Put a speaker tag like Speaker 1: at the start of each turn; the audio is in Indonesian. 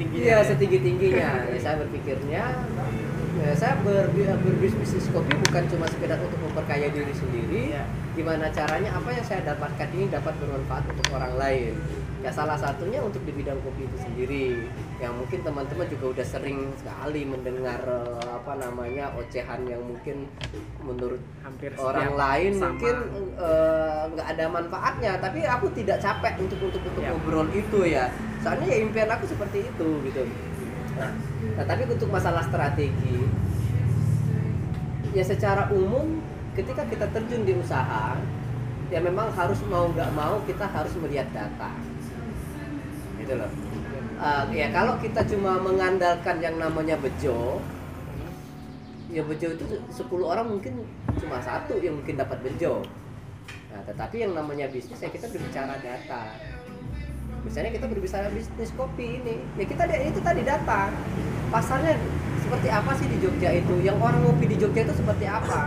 Speaker 1: Iya setinggi tingginya. ya, saya berpikirnya ya, saya ber, berbisnis kopi bukan cuma sekedar untuk memperkaya diri sendiri.
Speaker 2: Iya.
Speaker 1: Gimana caranya apa yang saya dapatkan ini dapat bermanfaat untuk orang lain. Ya salah satunya untuk di bidang kopi itu sendiri. Yang mungkin teman-teman juga udah sering sekali mendengar eh, apa namanya ocehan yang mungkin menurut
Speaker 2: hampir
Speaker 1: orang lain
Speaker 2: sama.
Speaker 1: mungkin eh, nggak ada manfaatnya tapi aku tidak capek untuk untuk untuk
Speaker 2: Ya.
Speaker 1: ngobrol itu ya soalnya ya impian aku seperti itu gitu. Nah, nah, tapi untuk masalah strategi ya secara umum ketika kita terjun di usaha ya memang harus mau nggak mau kita harus melihat data. Gitu loh. Eh, ya kalau kita cuma mengandalkan yang namanya bejo ya bejo itu 10 orang mungkin cuma satu yang mungkin dapat bejo. Nah tetapi yang namanya bisnis ya kita berbicara data misalnya kita berbicara bisnis kopi ini. Ya kita itu tadi data pasarnya seperti apa sih di Jogja itu? Yang orang ngopi di Jogja itu seperti apa